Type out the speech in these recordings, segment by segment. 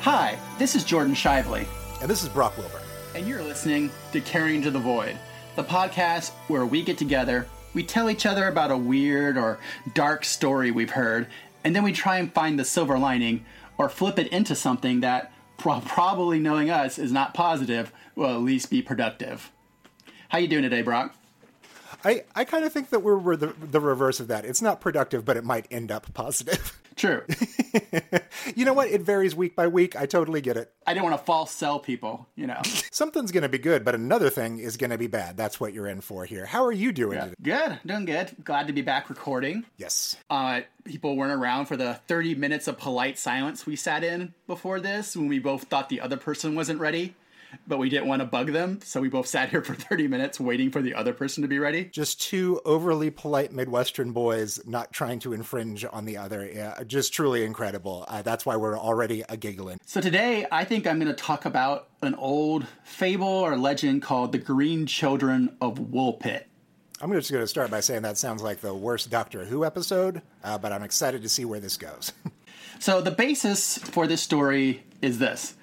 Hi, this is Jordan Shiveley, And this is Brock Wilbur. and you're listening to Caring Into the Void, the podcast where we get together, we tell each other about a weird or dark story we've heard, and then we try and find the silver lining or flip it into something that, pro- probably knowing us, is not positive, will at least be productive. How you doing today, Brock? I, I kind of think that we're, we're the, the reverse of that. It's not productive, but it might end up positive. True. you know what? It varies week by week. I totally get it. I didn't want to false sell people, you know. Something's going to be good, but another thing is going to be bad. That's what you're in for here. How are you doing today? Good, doing good. Glad to be back recording. Yes. Uh, people weren't around for the 30 minutes of polite silence we sat in before this when we both thought the other person wasn't ready, but we didn't want to bug them. So we both sat here for 30 minutes waiting for the other person to be ready. Just two overly polite Midwestern boys not trying to infringe on the other. Yeah, just truly incredible. Uh, that's why we're already a giggling. So today, I think I'm going to talk about an old fable or legend called the Green Children of Woolpit. I'm just going to start by saying that sounds like the worst Doctor Who episode, uh, but I'm excited to see where this goes. So the basis for this story is this.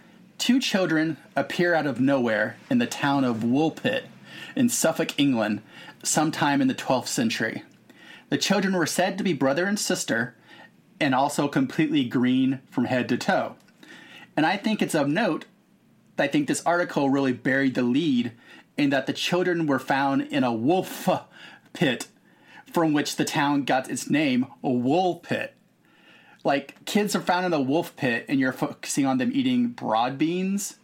Two children appear out of nowhere in the town of Woolpit in Suffolk, England, sometime in the 12th century. The children were said to be brother and sister and also completely green from head to toe. And I think it's of note that I think this article really buried the lead in that the children were found in a wolf pit from which the town got its name, a wool pit like kids are found in a wolf pit and you're focusing on them eating broad beans.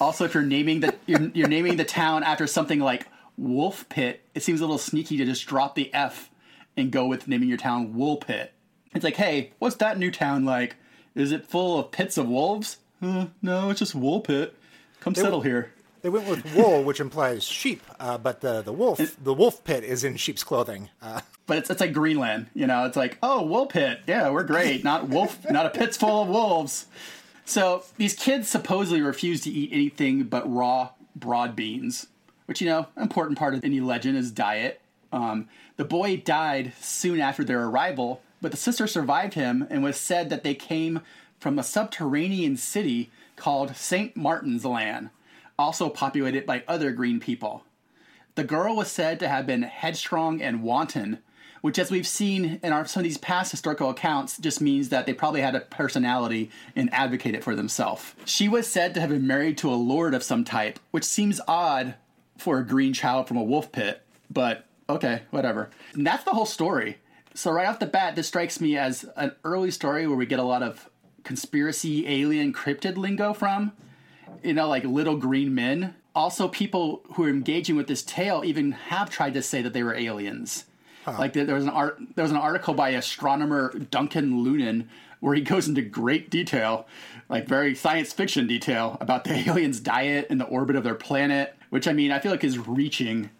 Also if you're naming the you're, you're naming the town after something like wolf pit it seems a little sneaky to just drop the f and go with naming your town wool pit. It's like hey what's that new town like? Is it full of pits of wolves? Uh, no it's just wool pit. Come settle here They went with wool, which implies sheep, uh, but the, the wolf the wolf pit is in sheep's clothing. Uh, but it's, it's like Greenland, you know. It's like, oh, wool pit, yeah, we're great. Not wolf, not a pit's full of wolves. So these kids supposedly refuse to eat anything but raw broad beans, which you know, important part of any legend is diet. Um, the boy died soon after their arrival, but the sister survived him and was said that they came from a subterranean city called Saint Martin's Land, also populated by other green people. The girl was said to have been headstrong and wanton, which, as we've seen in our, some of these past historical accounts, just means that they probably had a personality and advocated for themselves. She was said to have been married to a lord of some type, which seems odd for a green child from a wolf pit, but okay, whatever. And that's the whole story. So, right off the bat, this strikes me as an early story where we get a lot of conspiracy, alien, cryptid lingo from you know, like little green men. Also, people who are engaging with this tale even have tried to say that they were aliens. Like there there was an art, there was an article by astronomer Duncan Lunan where he goes into great detail, like very science fiction detail, about the aliens' diet and the orbit of their planet. Which I mean, I feel like is reaching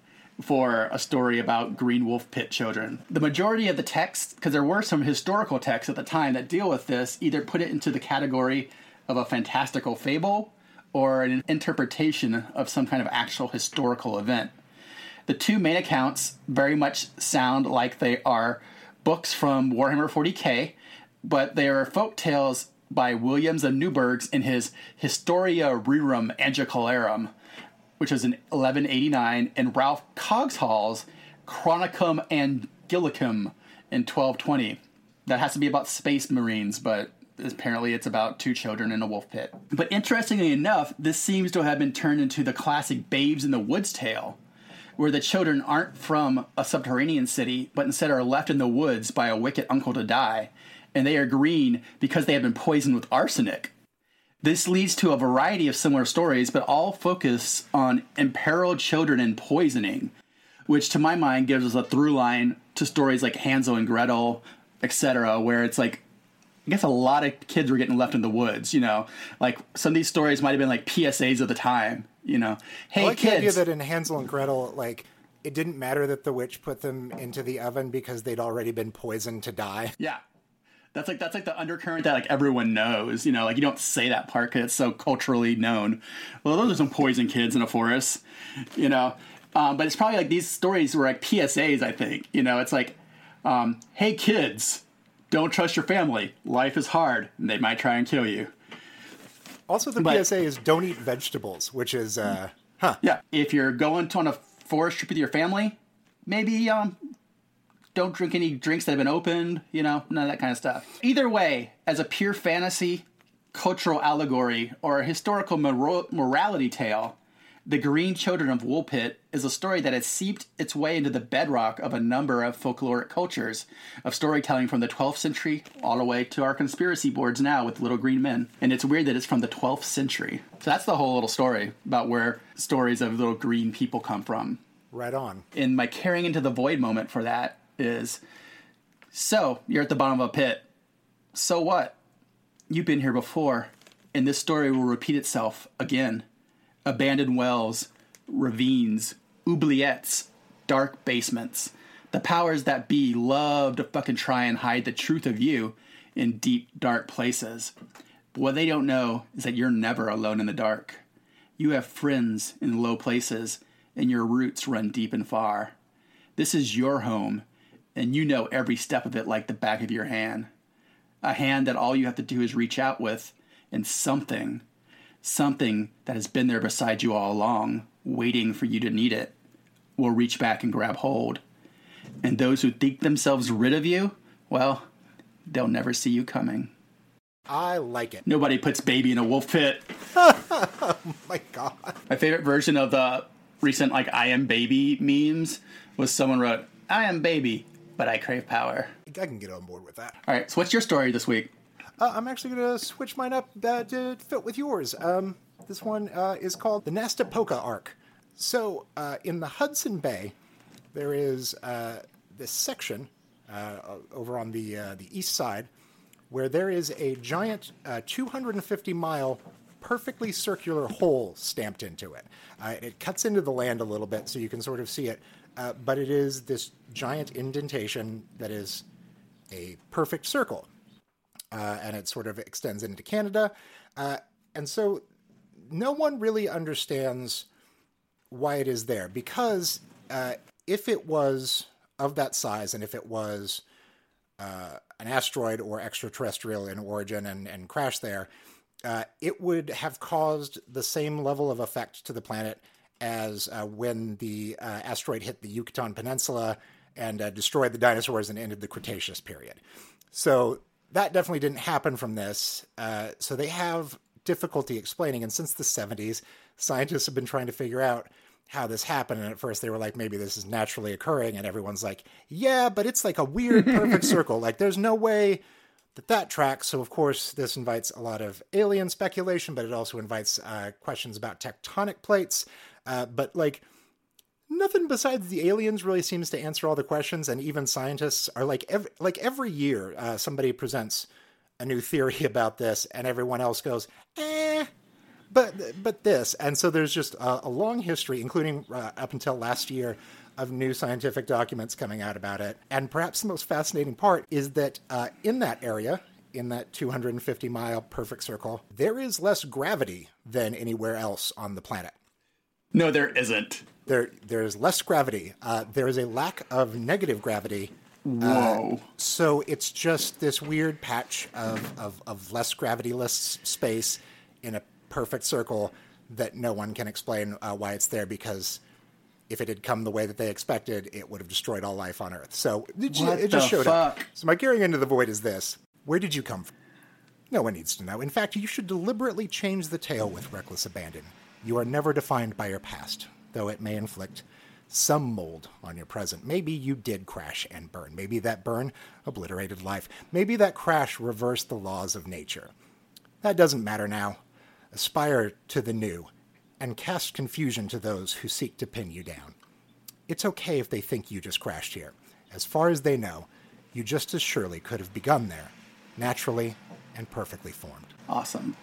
for a story about green wolf pit children. The majority of the texts, because there were some historical texts at the time that deal with this, either put it into the category of a fantastical fable or an interpretation of some kind of actual historical event. The two main accounts very much sound like they are books from Warhammer 40k, but they are folk tales by William of Newburgh's in his Historia Rerum Anglicarum, which was in 1189, and Ralph Coggeshall's Chronicon Anglicanum in 1220. That has to be about space marines, but apparently it's about two children in a wolf pit. But interestingly enough, this seems to have been turned into the classic Babes in the Woods tale, where the children aren't from a subterranean city, but instead are left in the woods by a wicked uncle to die, and they are green because they have been poisoned with arsenic. This leads to a variety of similar stories, but all focus on imperiled children and poisoning, which to my mind gives us a through line to stories like Hansel and Gretel, etc., where it's like I guess a lot of kids were getting left in the woods, you know. Like some of these stories might have been like PSAs of the time, you know. Hey I like the idea that in Hansel and Gretel, like it didn't matter that the witch put them into the oven because they'd already been poisoned to die. yeah. That's like that's like the undercurrent that like everyone knows. You know, like you don't say that part because it's so culturally known. Well, those are some poison kids in a forest. You know, um, but it's probably like these stories were like PSAs. I think. You know, it's like, um, hey kids, don't trust your family. Life is hard, and they might try and kill you. Also, the But- PSA is don't eat vegetables, which is, uh, huh. Yeah, if you're going to on a forest trip with your family, maybe um, don't drink any drinks that have been opened. You know, none of that kind of stuff. Either way, as a pure fantasy, cultural allegory, or a historical moro- morality tale, the Green Children of Woolpit is a story that has seeped its way into the bedrock of a number of folkloric cultures of storytelling from the 12th century all the way to our conspiracy boards now with Little Green Men. And it's weird that it's from the 12th century. So that's the whole little story about where stories of little green people come from. Right on. And my caring into the void moment for that is so you're at the bottom of a pit. So what? You've been here before, and this story will repeat itself again. Abandoned wells, ravines, oubliettes, dark basements. The powers that be love to fucking try and hide the truth of you in deep, dark places. But what they don't know is that you're never alone in the dark. You have friends in low places, and your roots run deep and far. This is your home, and you know every step of it like the back of your hand. A hand that all you have to do is reach out with, and something, something that has been there beside you all along, waiting for you to need it, will reach back and grab hold. And those who think themselves rid of you, well, they'll never see you coming. I like it. Nobody puts baby in a wolf pit. Oh my God. My favorite version of the recent like I am baby memes was someone wrote, I am baby, but I crave power. I can get on board with that. All right, so what's your story this week? Uh, I'm actually going to switch mine up to fit with yours. Um, this one uh, is called the Nastapoka Arc. So, uh, in the Hudson Bay, there is uh, this section uh, over on the the east side where there is a giant uh, 250 mile perfectly circular hole stamped into it. It cuts into the land a little bit so you can sort of see it, but it is this giant indentation that is a perfect circle uh, and it sort of extends into Canada. Uh, and so no one really understands why it is there because uh, if it was of that size and if it was uh, an asteroid or extraterrestrial in origin and, and crashed there, uh, it would have caused the same level of effect to the planet as uh, when the asteroid hit the Yucatan Peninsula and destroyed the dinosaurs and ended the Cretaceous period. So that definitely didn't happen from this. Uh, so they have difficulty explaining. And since the 70s, scientists have been trying to figure out how this happened. And at first they were like, maybe this is naturally occurring. And everyone's like, yeah, but it's like a weird perfect circle. Like there's no way that that tracks. So of course this invites a lot of alien speculation, but it also invites uh, questions about tectonic plates. Uh, but like nothing besides the aliens really seems to answer all the questions. And even scientists are like, every, like every year uh, somebody presents a new theory about this, and everyone else goes, eh but but this and so there's just a, a long history including uh, up until last year of new scientific documents coming out about it and perhaps the most fascinating part is that uh, in that area in that 250 mile perfect circle there is less gravity than anywhere else on the planet No, there isn't. there there's less gravity uh, there is a lack of negative gravity Whoa. so it's just this weird patch of, of, of less gravityless space in a perfect circle that no one can explain uh, why it's there because if it had come the way that they expected, it would have destroyed all life on Earth. So it, ju- What it just showed up. So my caring into the void is this: Where did you come from? No one needs to know. In fact, you should deliberately change the tale with reckless abandon. You are never defined by your past, though it may inflict some mold on your present. Maybe you did crash and burn. Maybe that burn obliterated life. Maybe that crash reversed the laws of nature. That doesn't matter now. Aspire to the new and cast confusion to those who seek to pin you down. It's okay if they think you just crashed here. As far as they know, you just as surely could have begun there, naturally and perfectly formed. Awesome.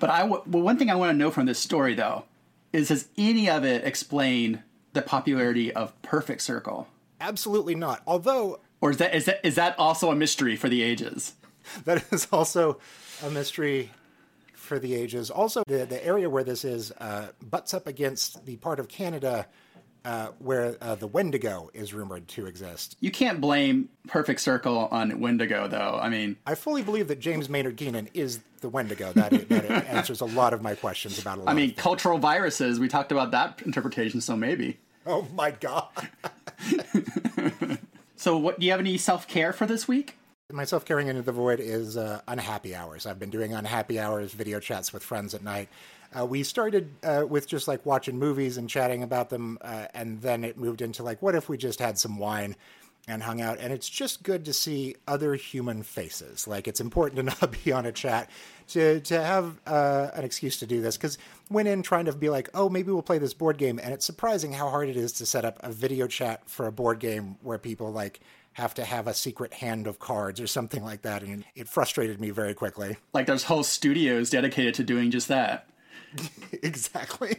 But I w- well, one thing I want to know from this story though is does any of it explain the popularity of Perfect Circle? Absolutely not. Although Or is that is that is that also a mystery for the ages? That is also a mystery for the ages. Also, the, the area where this is uh, butts up against the part of Canada uh, where uh, the Wendigo is rumored to exist. You can't blame Perfect Circle on Wendigo, though. I mean, I fully believe that James Maynard Keenan is the Wendigo. That it, that it answers a lot of my questions about a lot I mean, cultural viruses. We talked about that interpretation, so maybe. Oh my god. So, what do you have any self care for this week? Myself carrying into the void is uh, unhappy hours. I've been doing unhappy hours, video chats with friends at night. Uh, we started uh, with just like watching movies and chatting about them, uh, and then it moved into like, what if we just had some wine and hung out? And it's just good to see other human faces. Like, it's important to not be on a chat to to have uh, an excuse to do this because went in trying to be like, oh, maybe we'll play this board game, and it's surprising how hard it is to set up a video chat for a board game where people like have to have a secret hand of cards or something like that, and it frustrated me very quickly. Like, there's whole studios dedicated to doing just that. exactly.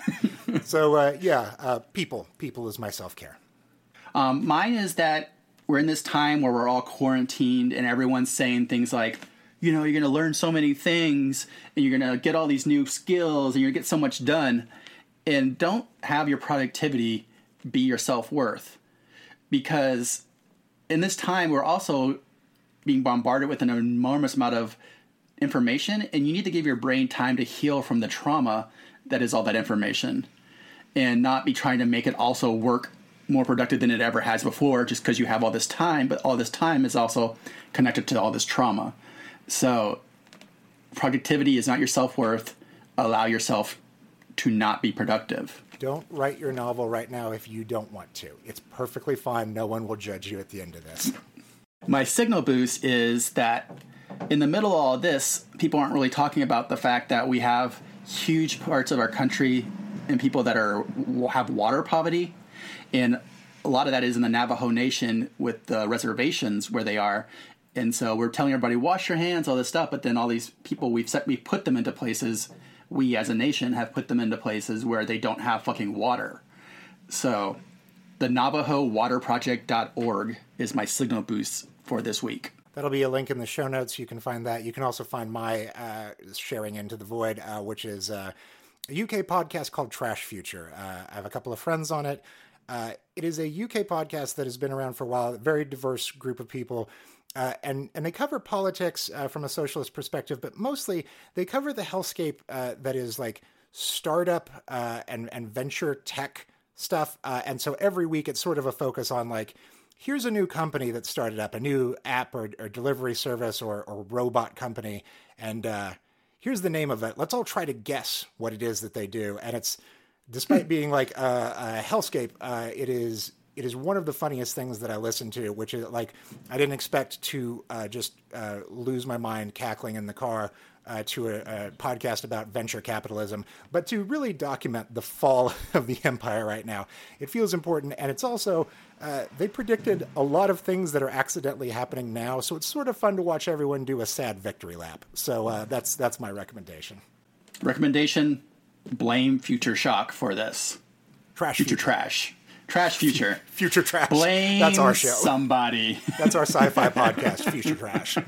so uh, yeah, uh, people, people is my self care. Um, mine is that we're in this time where we're all quarantined and everyone's saying things like, you know, you're going to learn so many things and you're going to get all these new skills and you're going to get so much done. And don't have your productivity be your self worth. Because in this time, we're also being bombarded with an enormous amount of information, and you need to give your brain time to heal from the trauma that is all that information and not be trying to make it also work more productive than it ever has before just because you have all this time, but all this time is also connected to all this trauma. So, productivity is not your self worth. Allow yourself to not be productive. Don't write your novel right now if you don't want to. It's perfectly fine. No one will judge you at the end of this. My signal boost is that in the middle of all this, people aren't really talking about the fact that we have huge parts of our country and people that are have water poverty, and a lot of that is in the Navajo Nation with the reservations where they are. And so we're telling everybody wash your hands, all this stuff, but then all these people we've set we put them into places. We as a nation have put them into places where they don't have fucking water. So the Navajo Water Project.org is my signal boost for this week. That'll be a link in the show notes. You can find that. You can also find my uh, sharing into the void, uh, which is uh, a UK podcast called Trash Future. Uh, I have a couple of friends on it. Uh, it is a UK podcast that has been around for a while. A very diverse group of people. Uh, and and they cover politics from a socialist perspective, but mostly they cover the hellscape that is like startup and and venture tech stuff. and so every week it's sort of a focus on like here's a new company that started up, a new app or, or delivery service or, or, robot company, and uh, here's the name of it. Let's all try to guess what it is that they do. And it's, despite being like a, a hellscape, uh, it is it is one of the funniest things that I listen to. Which is like I didn't expect to uh, just uh, lose my mind cackling in the car uh, to a, a, podcast about venture capitalism, but to really document the fall of the empire right now. It feels important, and it's also uh, they predicted a lot of things that are accidentally happening now, so it's sort of fun to watch everyone do a sad victory lap. So uh, that's that's my recommendation. Recommendation: blame Future Shock for this. Trash future, future. trash. Trash future. future trash. Blame That's our show. Somebody. That's our sci-fi podcast, Future Trash.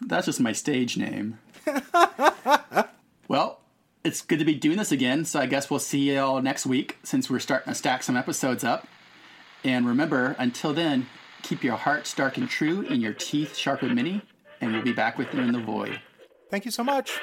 That's just my stage name. well, it's good to be doing this again. So I guess we'll see you all next week since we're starting to stack some episodes up. And remember, until then, keep your hearts dark and true and your teeth sharp and mini. And we'll be back with you in the void. Thank you so much.